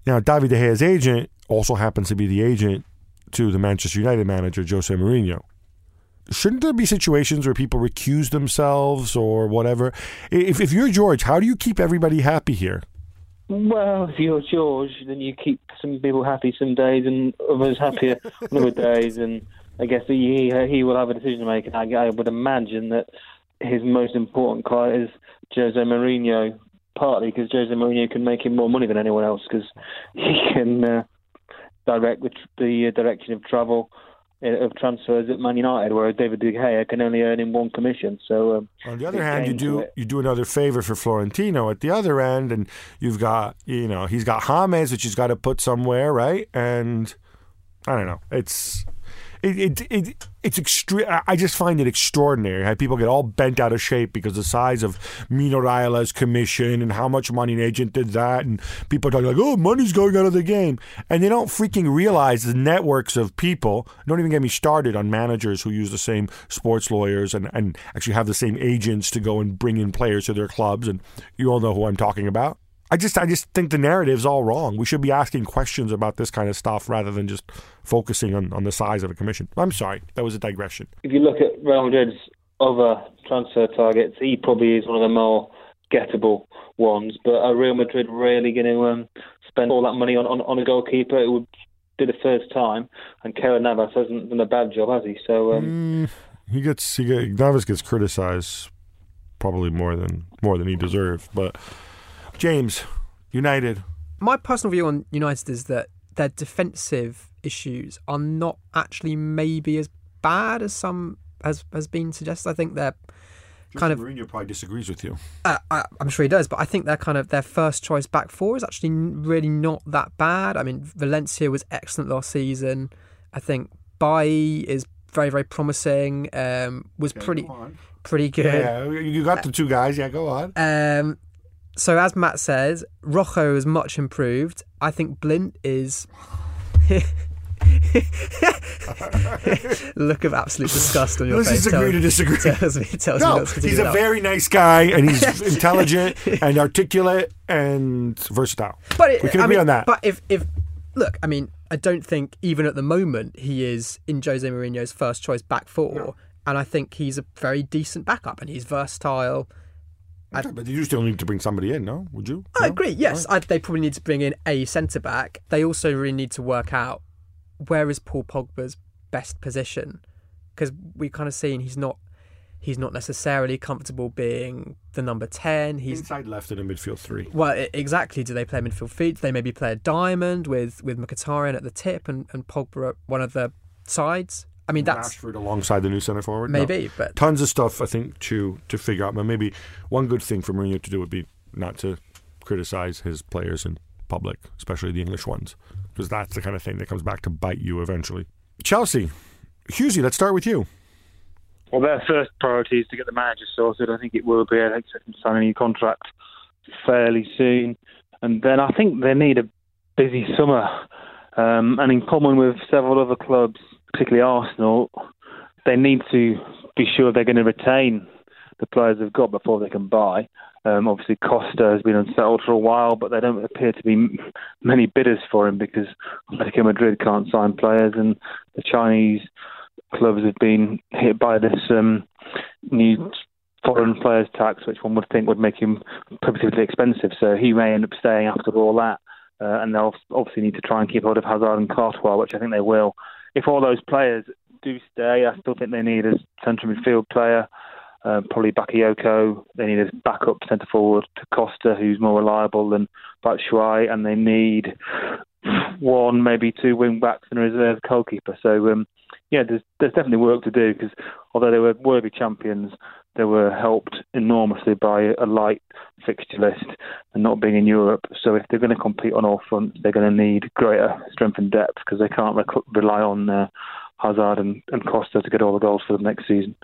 Speaker 2: Now, David De Gea's agent also happens to be the agent to the Manchester United manager, Jose Mourinho. Shouldn't there be situations where people recuse themselves or whatever? If, if you're George, how do you keep everybody happy here?
Speaker 5: Well, if you're George, then you keep some people happy some days and others happier on other days. And I guess he he will have a decision to make. And I, I would imagine that his most important client is Jose Mourinho, partly because Jose Mourinho can make him more money than anyone else because he can uh, direct tr- the uh, direction of travel uh, of transfers at Man United, whereas David De Gea can only earn in one commission. So um,
Speaker 2: On the other hand, you do you do another favor for Florentino at the other end, and you've got you know he's got James, which he's got to put somewhere, right? And I don't know, it's it it, it it's extreme. I just find it extraordinary how people get all bent out of shape because the size of Mino Raiola's commission and how much money an agent did that, and people talk like, oh, money's going out of the game, and they don't freaking realize the networks of people. Don't even get me started on managers who use the same sports lawyers and and actually have the same agents to go and bring in players to their clubs, and you all know who I'm talking about. I just I just think the narrative's all wrong. We should be asking questions about this kind of stuff rather than just focusing on, on the size of a commission. I'm sorry, that was a digression.
Speaker 5: if you look at Real Madrid's other transfer targets, he probably is one of the more gettable ones. But are Real Madrid really going to um, spend all that money on, on, on a goalkeeper? It would be the first time, and Keylor Navas hasn't done a bad job, has he? So um,
Speaker 2: Mm, he gets he get, Navas gets criticized probably more than more than he deserved. But James, United,
Speaker 4: My personal view on United is that their defensive issues are not actually maybe as bad as some has has been suggested. I think they're kind of
Speaker 2: Mourinho probably disagrees with you.
Speaker 4: uh, I, I'm sure he does, but I think they're kind of their first choice back four is actually really not that bad. I mean, Valencia was excellent last season. I think Bailly is very very promising. Um, was pretty pretty good.
Speaker 2: Yeah, you got the two guys. Yeah, go on.
Speaker 4: Um, so as Matt says, Rojo is much improved. I think Blind is. Look of absolute disgust on your
Speaker 2: Let's
Speaker 4: face.
Speaker 2: just agree to disagree.
Speaker 4: Tells me, tells
Speaker 2: No, he's a very nice guy, and he's intelligent and articulate and versatile.
Speaker 4: But it,
Speaker 2: we can
Speaker 4: I
Speaker 2: agree
Speaker 4: mean,
Speaker 2: on that.
Speaker 4: But if if look, I mean, I don't think even at the moment he is in Jose Mourinho's first choice back four, and I think he's a very decent backup, and he's versatile.
Speaker 2: Okay, but you still need to bring somebody in, no? Would you?
Speaker 4: I
Speaker 2: No?
Speaker 4: agree. Yes, I, they probably need to bring in a centre back. They also really need to work out where is Paul Pogba's best position because we've kind of seen he's not He's not necessarily comfortable being the number 10. He's
Speaker 2: Inside left in a midfield three.
Speaker 4: well, exactly. Do they play midfield feet? Do they maybe play a diamond with with Mkhitaryan at the tip and and Pogba at one of the sides? I mean, that's
Speaker 2: Rashford alongside the new centre forward. No.
Speaker 4: maybe, but
Speaker 2: tons of stuff I think to to figure out. But maybe one good thing for Mourinho to do would be not to criticize his players in public, especially the English ones, because that's the kind of thing that comes back to bite you eventually. Chelsea, Hughesy, let's start with you.
Speaker 5: Well, their first priority is to get the manager sorted. I think it will be. I expect him to sign a new contract fairly soon. And then I think they need a busy summer. Um, and in common with several other clubs, particularly Arsenal, they need to be sure they're going to retain the players they've got before they can buy. Um, obviously, Costa has been unsettled for a while, but there don't appear to be many bidders for him because Atletico Madrid can't sign players, and the Chinese clubs have been hit by this um, new foreign players tax, which one would think would make him prohibitively expensive. So he may end up staying after all that. Uh, and they'll obviously need to try and keep hold of Hazard and Courtois, which I think they will. If all those players do stay, I still think they need a central midfield player, uh, probably Bakayoko. They need a backup centre forward to Costa, who's more reliable than Batshuayi, and they need one, maybe two wing backs and a reserve goalkeeper. So um, yeah, there's there's definitely work to do because although they were worthy champions, they were helped enormously by a light fixture list and not being in Europe. So if they're going to compete on all fronts, they're going to need greater strength and depth because they can't rec- rely on uh, Hazard and, and Costa to get all the goals for them next season.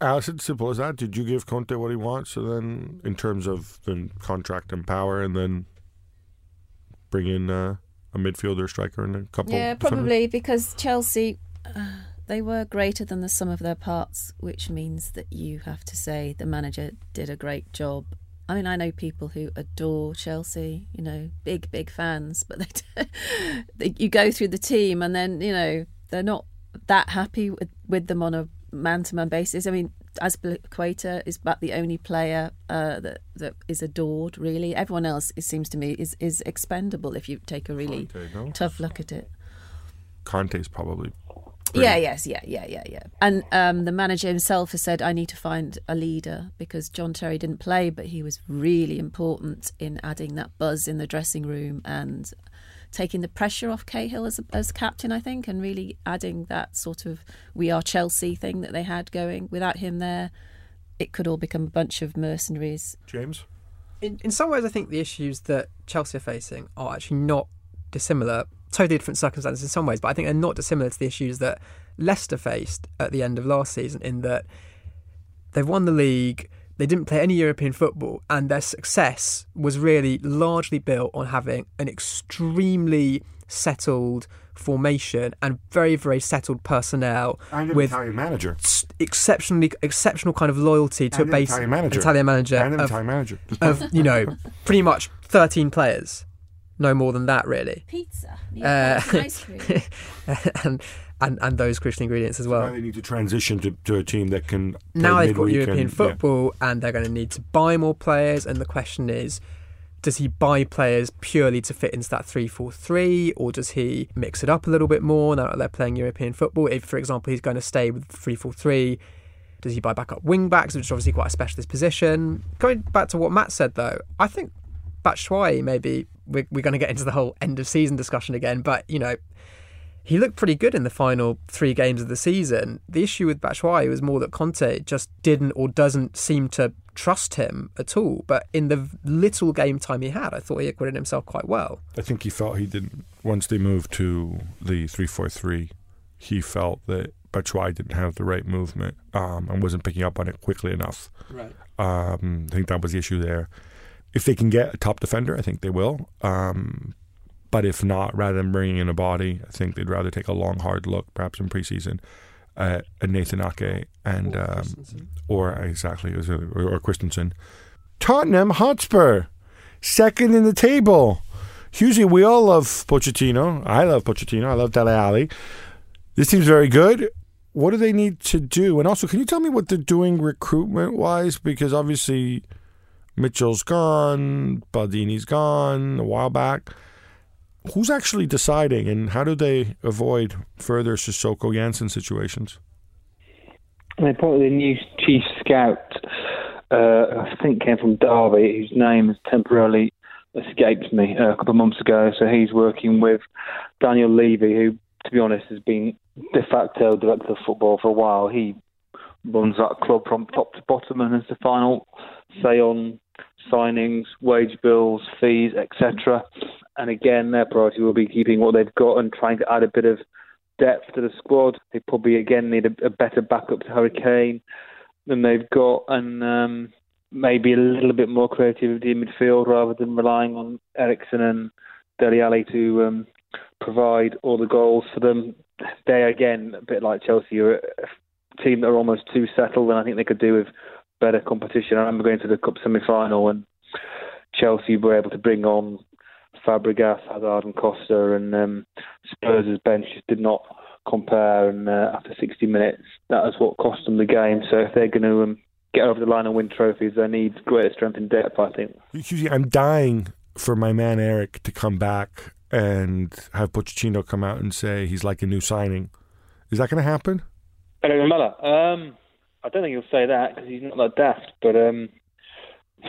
Speaker 2: Alyson, simple as that. Did you give Conte what he wants? So then, in terms of the contract and power, and then bring in uh, a midfielder, striker, and a couple.
Speaker 3: Yeah,
Speaker 2: defenders?
Speaker 3: probably because Chelsea, uh, they were greater than the sum of their parts, which means that you have to say the manager did a great job. I mean, I know people who adore Chelsea, you know, big, big fans, but they, they you go through the team and then, you know, they're not that happy with, with them on a man to man basis. I mean, Azpilicueta is about the only player uh, that that is adored. Really, everyone else, it seems to me, is is expendable if you take a really
Speaker 2: Conte,
Speaker 3: tough look at it.
Speaker 2: Conte's probably.
Speaker 3: Yeah, yes, yeah, yeah, yeah, yeah. And um, the manager himself has said, I need to find a leader because John Terry didn't play, but he was really important in adding that buzz in the dressing room and taking the pressure off Cahill as, as captain, I think, and really adding that sort of we are Chelsea thing that they had going. Without him there, it could all become a bunch of mercenaries.
Speaker 2: James?
Speaker 4: in, in some ways, I think the issues that Chelsea are facing are actually not dissimilar. Totally different circumstances in some ways, but I think they're not dissimilar to the issues that Leicester faced at the end of last season. In that they've won the league, they didn't play any European football, and their success was really largely built on having an extremely settled formation and very, very settled personnel
Speaker 2: And an
Speaker 4: with
Speaker 2: Italian manager.
Speaker 4: exceptionally exceptional kind of loyalty to
Speaker 2: And
Speaker 4: a
Speaker 2: an
Speaker 4: base
Speaker 2: Italian manager.
Speaker 4: Italian manager
Speaker 2: And an Italian manager.
Speaker 4: of you know pretty much 13 players no more than that really
Speaker 3: Pizza,
Speaker 4: Uh,
Speaker 3: ice cream.
Speaker 4: and, and and those crucial ingredients as
Speaker 2: now
Speaker 4: well
Speaker 2: they need to transition to, to a team that can. play
Speaker 4: now they've got European
Speaker 2: and- yeah.
Speaker 4: football and they're going to need to buy more players and the question is does he buy players purely to fit into that 3-4-3 or does he mix it up a little bit more now that they're playing European football if for example he's going to stay with 3-4-3 does he buy backup wing backs which is obviously quite a specialist position going back to what Matt said though I think Batshuayi maybe we're, we're going to get into the whole end of season discussion again but you know he looked pretty good in the final three games of the season. The issue with Batshuayi was more that Conte just didn't or doesn't seem to trust him at all. But in the little game time he had, I thought he acquitted himself quite well.
Speaker 2: I think he felt he didn't. Once they moved to the three-four-three, he felt that Batshuayi didn't have the right movement um, and wasn't picking up on it quickly enough.
Speaker 4: Right.
Speaker 2: Um, I think that was the issue there. If they can get a top defender, I think they will. Um, but if not, rather than bringing in a body, I think they'd rather take a long, hard look, perhaps in preseason, at at Nathan Ake and um, or exactly or, or Christensen. Tottenham Hotspur, second in the table. Usually, we all love Pochettino. I love Pochettino. I love Dele Alli. This seems very good. What do they need to do? And also, can you tell me what they're doing recruitment wise? Because obviously, Mitchell's gone, Baldini's gone a while back. Who's actually deciding, and how do they avoid further Sissoko Janssen situations?
Speaker 5: They appointed a new chief scout, uh, I think came from Derby, whose name has temporarily escaped me uh, a couple of months ago. So he's working with Daniel Levy, who, to be honest, has been de facto director of football for a while. He runs that club from top to bottom and has the final say on signings, wage bills, fees, etc. And again, their priority will be keeping what they've got and trying to add a bit of depth to the squad. They probably again need a, a better backup to Harry Kane than they've got, and um, maybe a little bit more creativity in midfield rather than relying on Eriksen and Dele Alli to um, provide all the goals for them. They again, a bit like Chelsea, are a team that are almost too settled, and I think they could do with better competition. I remember going to the cup semi-final and Chelsea were able to bring on Fabregas, Hazard, and Costa, and um, Spurs' bench just did not compare. And uh, after 60 minutes, that is what cost them the game. So if they're going to um, get over the line and win trophies, they need greater strength in depth. I think.
Speaker 2: I'm dying for my man Erik to come back and have Pochettino come out and say he's like a new signing. Is that going to happen?
Speaker 5: Erik Lamela. Um, I don't think he'll say that because he's not that daft. But um,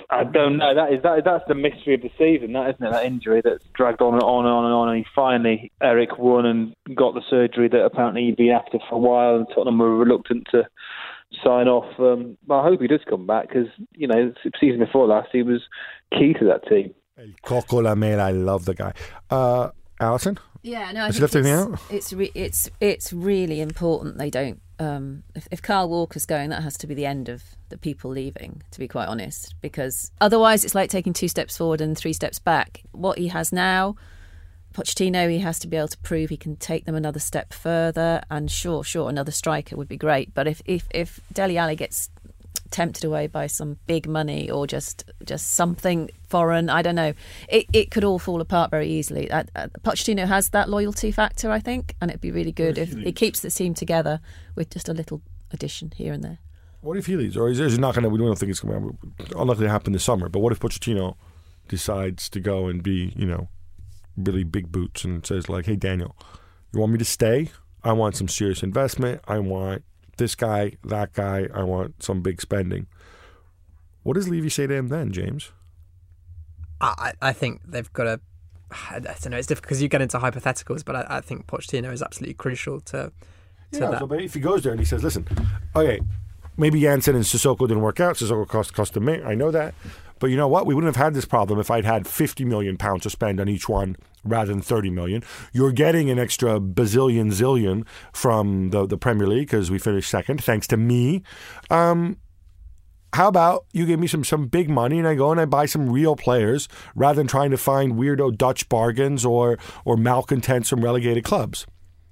Speaker 5: I don't know. That is that that's the mystery of the season. That isn't it? That injury that's dragged on and on and on and on. And he finally Eric won and got the surgery that apparently he'd been after for a while, and Tottenham were reluctant to sign off. Um, but I hope he does come back because you know the season before last he was key to that team.
Speaker 2: Coco Lamela, I love the guy. Uh, Alyson.
Speaker 3: Yeah, no, I
Speaker 2: Has
Speaker 3: think
Speaker 2: left anything
Speaker 3: it's,
Speaker 2: out?
Speaker 3: it's re- it's it's really important they don't. Um, if, if Kyle Walker's going, that has to be the end of the people leaving. To be quite honest, because otherwise it's like taking two steps forward and three steps back. What he has now, Pochettino, he has to be able to prove he can take them another step further. And sure, sure, another striker would be great. But if if if Dele Alli gets tempted away by some big money or just just something foreign. I don't know. It it could all fall apart very easily. Uh, uh, Pochettino has that loyalty factor, I think, and it'd be really good if he keeps the team together with just a little addition here and there.
Speaker 2: What if he leaves, or is it not going to? We don't think it's going to unlikely to happen this summer. But what if Pochettino decides to go and be, you know, really big boots and says like, "Hey, Daniel, you want me to stay? I want some serious investment. I want this guy, that guy. I want some big spending." What does Levy say to him then, James?
Speaker 4: I, I think they've got to. I don't know. It's difficult because you get into hypotheticals, but I, I think Pochettino is absolutely crucial to to
Speaker 2: Yeah,
Speaker 4: that.
Speaker 2: so but if he goes there and he says, "Listen, okay, maybe Janssen and Sissoko didn't work out. Sissoko cost cost a me. I know that, but you know what? We wouldn't have had this problem if I'd had fifty million pounds to spend on each one rather than thirty million. You're getting an extra bazillion zillion from the the Premier League because we finished second, thanks to me. Um, how about you give me some some big money and I go and I buy some real players rather than trying to find weirdo Dutch bargains or or malcontents from relegated clubs.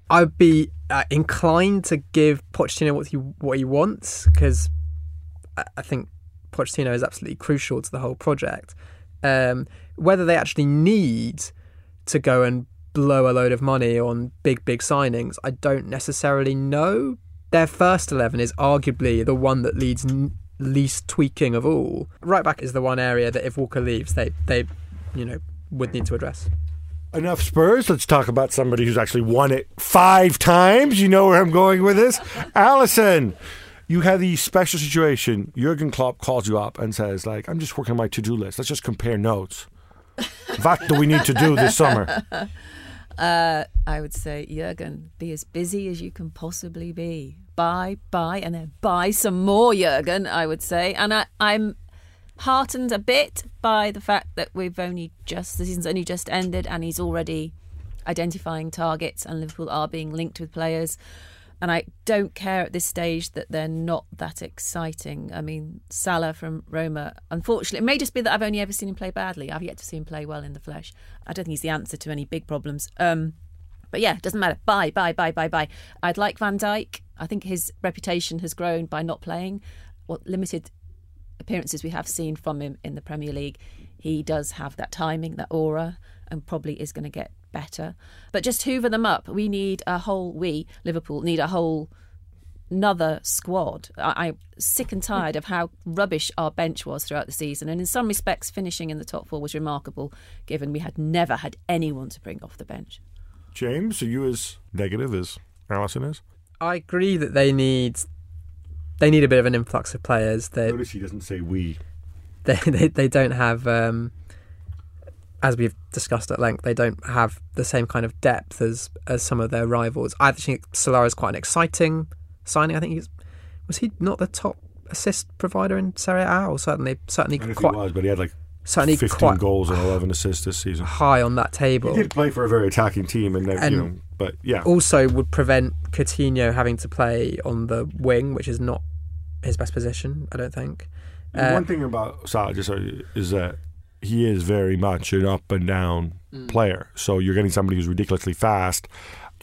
Speaker 4: I'd be uh, inclined to give Pochettino what he what he wants because I, I think Pochettino is absolutely crucial to the whole project. Um, whether they actually need to go and blow a load of money on big big signings, I don't necessarily know. Their first eleven is arguably the one that leads n- least tweaking of all. Right back is the one area that if Walker leaves, they they you know would need to address.
Speaker 2: Enough Spurs. Let's talk about somebody who's actually won it five times. You know where I'm going with this. Alyson, you had the special situation. Jurgen Klopp calls you up and says, like, I'm just working on my to-do list. Let's just compare notes. what do we need to do this summer?
Speaker 3: Uh, I would say, Jurgen, be as busy as you can possibly be. Buy, buy, and then buy some more, Jurgen, I would say. And I, I'm heartened a bit by the fact that we've only just, the season's only just ended, and he's already identifying targets, and Liverpool are being linked with players. And I don't care at this stage that they're not that exciting. I mean, Salah from Roma, unfortunately, it may just be that I've only ever seen him play badly. I've yet to see him play well in the flesh. I don't think he's the answer to any big problems. Um, but yeah, it doesn't matter. Bye, bye, bye, bye, bye. I'd like Van Dijk. I think his reputation has grown by not playing. What limited appearances we have seen from him in the Premier League, he does have that timing, that aura, and probably is going to get better. But just hoover them up. We need a whole, we, Liverpool, need a whole another squad. I, I'm sick and tired of how rubbish our bench was throughout the season. And in some respects, finishing in the top four was remarkable, given we had never had anyone to bring off the bench.
Speaker 2: James, are you as negative as Alyson is?
Speaker 4: I agree that they need they need a bit of an influx of players. They
Speaker 2: Notice he doesn't say we.
Speaker 4: they they, they don't have um, as we've discussed at length, they don't have the same kind of depth as as some of their rivals. I think Salah is quite an exciting signing. I think he's was he not the top assist provider in Serie A, or certainly certainly
Speaker 2: I don't know if
Speaker 4: quite
Speaker 2: he was, but he had like
Speaker 4: certainly
Speaker 2: 15
Speaker 4: quite
Speaker 2: goals and 11 assists this season.
Speaker 4: high on that table.
Speaker 2: He did play for a very attacking team, and, then,
Speaker 4: And-
Speaker 2: you know, but yeah,
Speaker 4: Also, would prevent Coutinho having to play on the wing, which is not his best position. I don't think. Uh,
Speaker 2: one thing about Salah just is that he is very much an up and down
Speaker 4: Mm.
Speaker 2: player. So you're getting somebody who's ridiculously fast.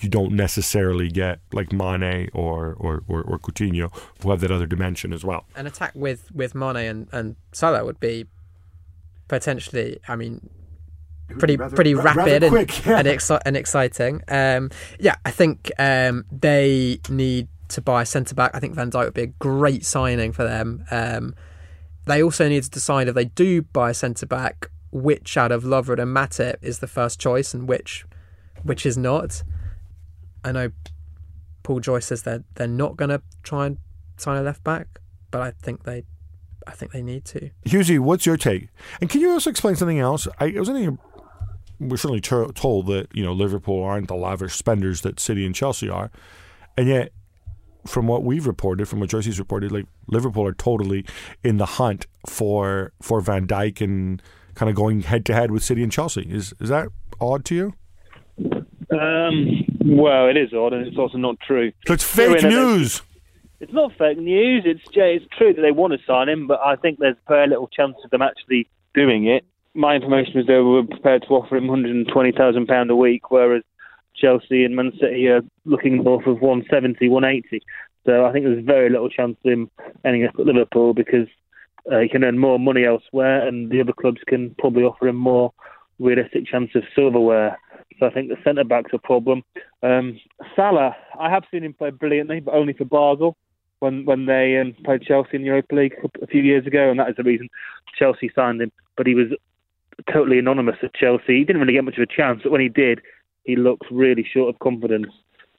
Speaker 2: You don't necessarily get like Mane or or, or, or Coutinho who have that other dimension as well.
Speaker 4: an attack with with Mane and and Salah would be potentially. I mean, pretty
Speaker 2: rather-
Speaker 4: pretty
Speaker 2: ra-
Speaker 4: rapid
Speaker 2: rather
Speaker 4: and
Speaker 2: quick, yeah.
Speaker 4: and, exci- and exciting. Um, yeah, I think um, they need to buy a centre back. I think Van Dijk would be a great signing for them. Um, they also need to decide if they do buy a centre back, which out of Lovren and Matip is the first choice and which which is not. I know Paul Joyce says they're they're not going to try and sign a left back, but I think they I think they need to.
Speaker 2: Hughesy, what's your take? And can you also explain something else? I, was thinking we're certainly to- told that you know Liverpool aren't the lavish spenders that City and Chelsea are, and yet from what we've reported, from what Joyce's reported, like Liverpool are totally in the hunt for for Van Dijk and kind of going head to head with City and Chelsea. Is is that odd to you?
Speaker 5: Um, well, it is odd, and it's also not true.
Speaker 2: So it's fake news.
Speaker 5: It's not fake news. It's it's true that they want to sign him, but I think there's very little chance of them actually doing it. My information was they were prepared to offer him 120,000 pound a week, whereas Chelsea and Man City are looking north of 170, 180. So I think there's very little chance of him ending up at Liverpool because uh, he can earn more money elsewhere, and the other clubs can probably offer him more realistic chance of silverware. So I think the centre back's a problem. Um, Salah, I have seen him play brilliantly, but only for Basel when when they um, played Chelsea in the Europa League a few years ago, and that is the reason Chelsea signed him. But he was totally anonymous at Chelsea. He didn't really get much of a chance, but when he did, he looks really short of confidence.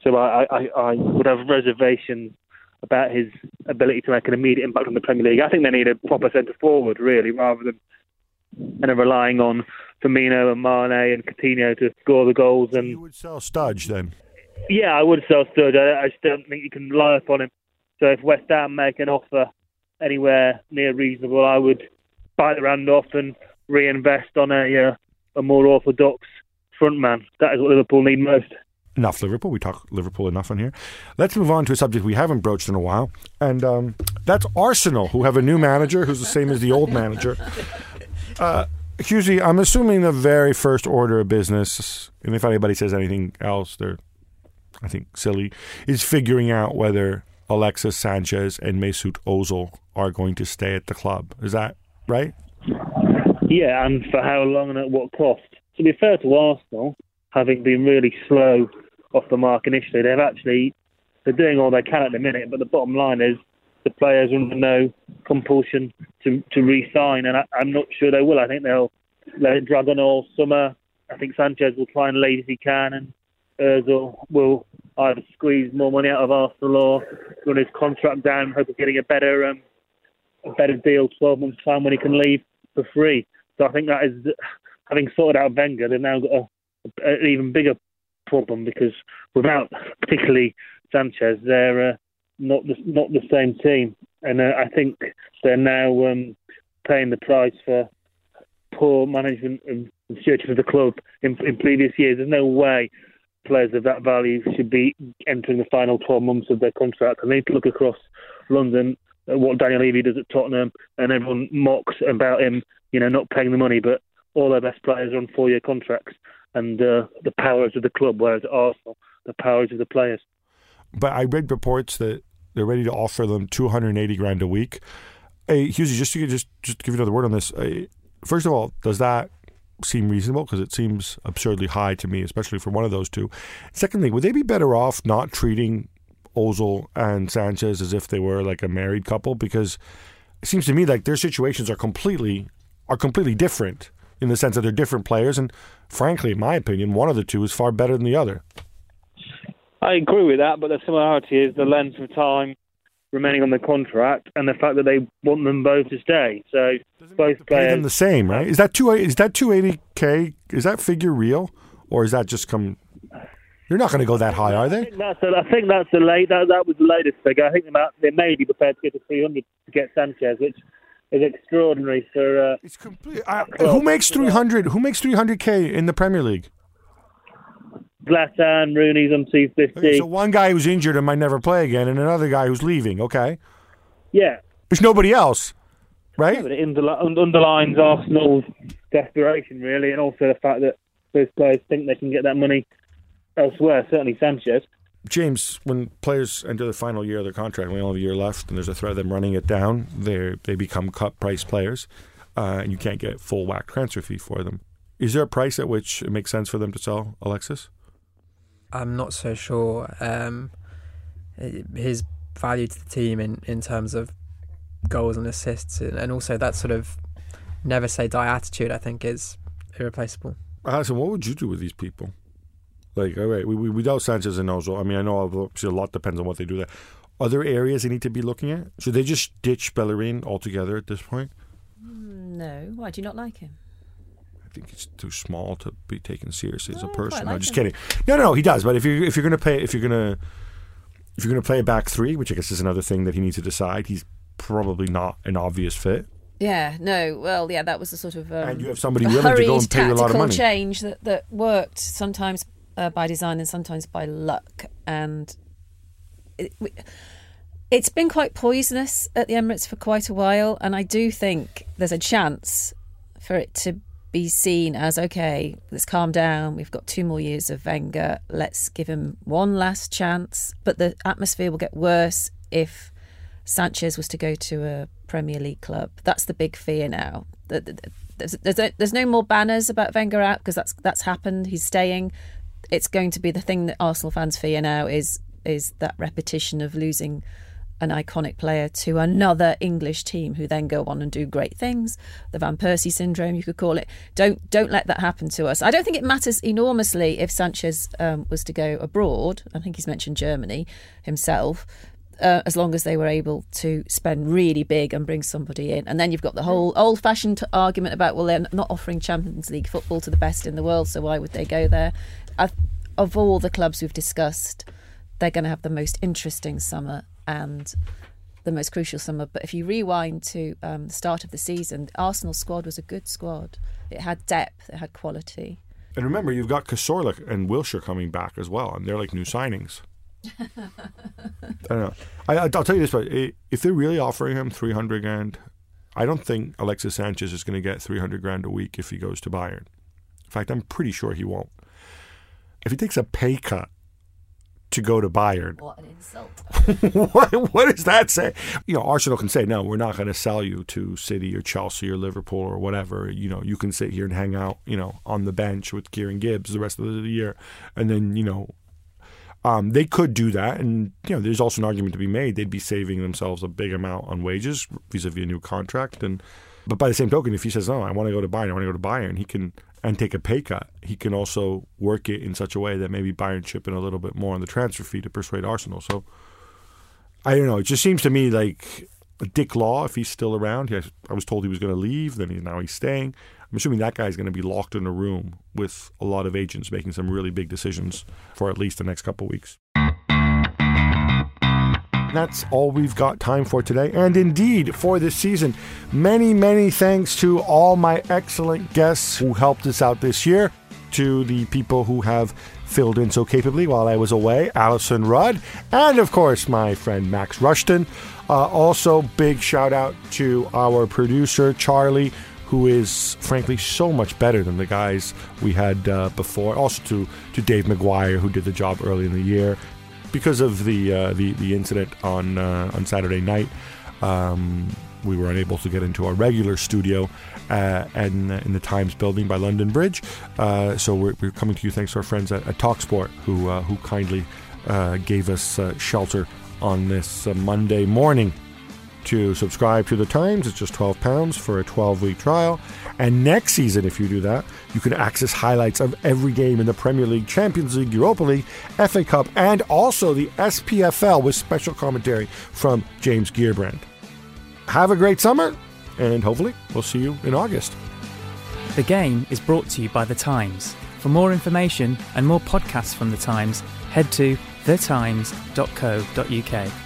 Speaker 5: So I, I, I would have reservations about his ability to make an immediate impact on the Premier League. I think they need a proper centre forward, really, rather than and are relying on Firmino and Mane and Coutinho to score the goals. And
Speaker 2: You would sell Studge then.
Speaker 5: yeah, I would sell Sturridge. I, I just don't think you can rely upon him. So if West Ham make an offer anywhere near reasonable, I would bite the hand off and reinvest on a uh, a more orthodox front man. That is what Liverpool need most.
Speaker 2: enough Liverpool. We talk Liverpool enough on here. Let's move on to a subject we haven't broached in a while, and um, that's Arsenal, who have a new manager who's the same as the old manager. Uh, Hughesy, I'm assuming the very first order of business, and if anybody says anything else, they're, I think, silly, is figuring out whether Alexis Sanchez and Mesut Ozil are going to stay at the club. Is that right?
Speaker 5: Yeah, and for how long and at what cost? To be fair to Arsenal, having been really slow off the mark initially, they've actually they're doing all they can at the minute. But the bottom line is the players are under no compulsion to to re-sign, and I, I'm not sure they will. I think they'll let it drag on all summer. I think Sanchez will try and lead if he can, and Özil will either squeeze more money out of Arsenal or run his contract down, hope of getting a better um, a better deal 12 months time when he can leave for free. So I think that is having sorted out Wenger, they've now got a, a, an even bigger problem because without particularly Sanchez, they're uh, not the, not the same team, and uh, I think they're now um, paying the price for poor management and stewardship of the club in, in previous years. There's no way players of that value should be entering the final 12 months of their contract. I need to look across London at what Daniel Levy does at Tottenham, and everyone mocks about him, you know, not paying the money, but all their best players are on four-year contracts, and uh, the powers of the club, whereas at Arsenal, the powers of the players.
Speaker 2: but I read reports that they're ready to offer them 280 grand a week. Hey, Hughesy, just to just just to give you another word on this. First of all, does that seem reasonable? Because it seems absurdly high to me, especially for one of those two. Secondly, would they be better off not treating Ozil and Sanchez as if they were like a married couple? Because it seems to me like their situations are completely are completely different in the sense that they're different players, and frankly, in my opinion, one of the two is far better than the other.
Speaker 5: I agree with that, but the similarity is the length of time remaining on the contract and the fact that they want them both to stay. So both
Speaker 2: Pay
Speaker 5: players.
Speaker 2: them the same, right? Is that two? Is that two eighty k? Is that figure real, or is that just come? You're not going to go that high, are
Speaker 5: I
Speaker 2: they?
Speaker 5: think that's the, I think that's the late that that was the latest figure. I think they, might, they may be prepared to get to 300 to get Sanchez, which is extraordinary for. Uh,
Speaker 2: It's complete. Uh, who makes three hundred? Who makes three hundred k in the Premier League?
Speaker 5: Zlatan, Rooney's on 250.
Speaker 2: Okay, so one guy who's injured and might never play again, and another guy who's leaving. Okay,
Speaker 5: yeah,
Speaker 2: there's nobody else,
Speaker 5: Yeah,
Speaker 2: right?
Speaker 5: but it underli- underlines Arsenal's desperation, really, and also the fact that those players think they can get that money elsewhere. Certainly Sanchez.
Speaker 2: James, when players enter the final year of their contract, we only have a year left, and there's a threat of them running it down, they they become cut price players, uh, and you can't get full whack transfer fee for them. Is there a price at which it makes sense for them to sell Alexis?
Speaker 4: I'm not so sure. Um, his value to the team in, in terms of goals and assists, and and also that sort of never say die attitude, I think is irreplaceable.
Speaker 2: Alyson, what would you do with these people? Like, all right, we, we, without Sanchez and Ozil, I mean, I know obviously a lot depends on what they do there. Other areas they need to be looking at? Should they just ditch Bellerin altogether at this point?
Speaker 3: No, why do you not like him?
Speaker 2: I think he's too small to be taken seriously as a
Speaker 3: No, I
Speaker 2: person.
Speaker 3: quite
Speaker 2: no, just
Speaker 3: him.
Speaker 2: kidding. No, no, no, he does. But if you if you're gonna play if you're gonna if you're gonna play a back three, which I guess is another thing that he needs to decide, he's probably not an obvious fit.
Speaker 3: Yeah, no. Well, yeah, that was the sort of um,
Speaker 2: And you have somebody willing to go and pay you a lot of money.
Speaker 3: change that that worked sometimes uh, by design and sometimes by luck, and it, it's been quite poisonous at the Emirates for quite a while. And I do think there's a chance for it to be seen as okay. Let's calm down. We've got two more years of Wenger. Let's give him one last chance. But the atmosphere will get worse if Sanchez was to go to a Premier League club. That's the big fear now. Th- th- th- There's, there's, no, there's no more banners about Wenger out because that's that's happened. He's staying. It's going to be the thing that Arsenal fans fear now is is that repetition of losing an iconic player to another English team who then go on and do great things. The Van Persie syndrome, you could call it. Don't don't let that happen to us. I don't think it matters enormously if Sanchez um, was to go abroad. I think he's mentioned Germany himself. Uh, as long as they were able to spend really big and bring somebody in. And then you've got the whole old fashioned argument about, well, they're not offering Champions League football to the best in the world, so why would they go there? I of all the clubs we've discussed, they're going to have the most interesting summer and the most crucial summer. But if you rewind to um, the start of the season, the Arsenal squad was a good squad. It had depth, it had quality.
Speaker 2: And remember, you've got Cazorla and Wilshere coming back as well, and they're like new signings. I don't know. I, I'll tell you this, but if they're really offering him three hundred grand, I don't think Alexis Sanchez is going to get three hundred grand a week if he goes to Bayern. In fact, I'm pretty sure he won't. If he takes a pay cut to go to Bayern,
Speaker 3: What an insult.
Speaker 2: what, what does that say? You know, Arsenal can say, no, we're not going to sell you to City or Chelsea or Liverpool or whatever. You know, you can sit here and hang out, you know, on the bench with Kieran Gibbs the rest of the year. And then, you know, um, they could do that. And, you know, there's also an argument to be made. They'd be saving themselves a big amount on wages vis-a-vis a new contract. And But by the same token, if he says, no, I want to go to Bayern, I want to go to Bayern, he can, and take a pay cut, he can also work it in such a way that maybe Bayern chip in a little bit more on the transfer fee to persuade Arsenal. So, I don't know. It just seems to me like Dick Law, if he's still around, he, I was told he was going to leave, then he, now he's staying. I'm assuming that guy's going to be locked in a room with a lot of agents making some really big decisions for at least the next couple weeks. That's all we've got time for today, and indeed for this season. Many, many thanks to all my excellent guests who helped us out this year, to the people who have filled in so capably while I was away, Alyson Rudd, and of course my friend Max Rushton. Uh, also, big shout out to our producer Charlie, who is frankly so much better than the guys we had uh, before. Also to to Dave McGuire, who did the job early in the year because of the uh, the the incident on uh, on Saturday night, um, we were unable to get into our regular studio uh, and in the Times building by London Bridge. Uh, so we're, we're coming to you thanks to our friends at, at Talksport who uh, who kindly uh, gave us shelter on this Monday morning. to subscribe to the Times. It's just £12 for a 12 week trial. And next season, if you do that, you can access highlights of every game in the Premier League, Champions League, Europa League, FA Cup, and also the SPFL with special commentary from James Gheerbrant. Have a great summer, and hopefully, we'll see you in August.
Speaker 7: The game is brought to you by The Times. For more information and more podcasts from The Times, head to thetimes.co.uk.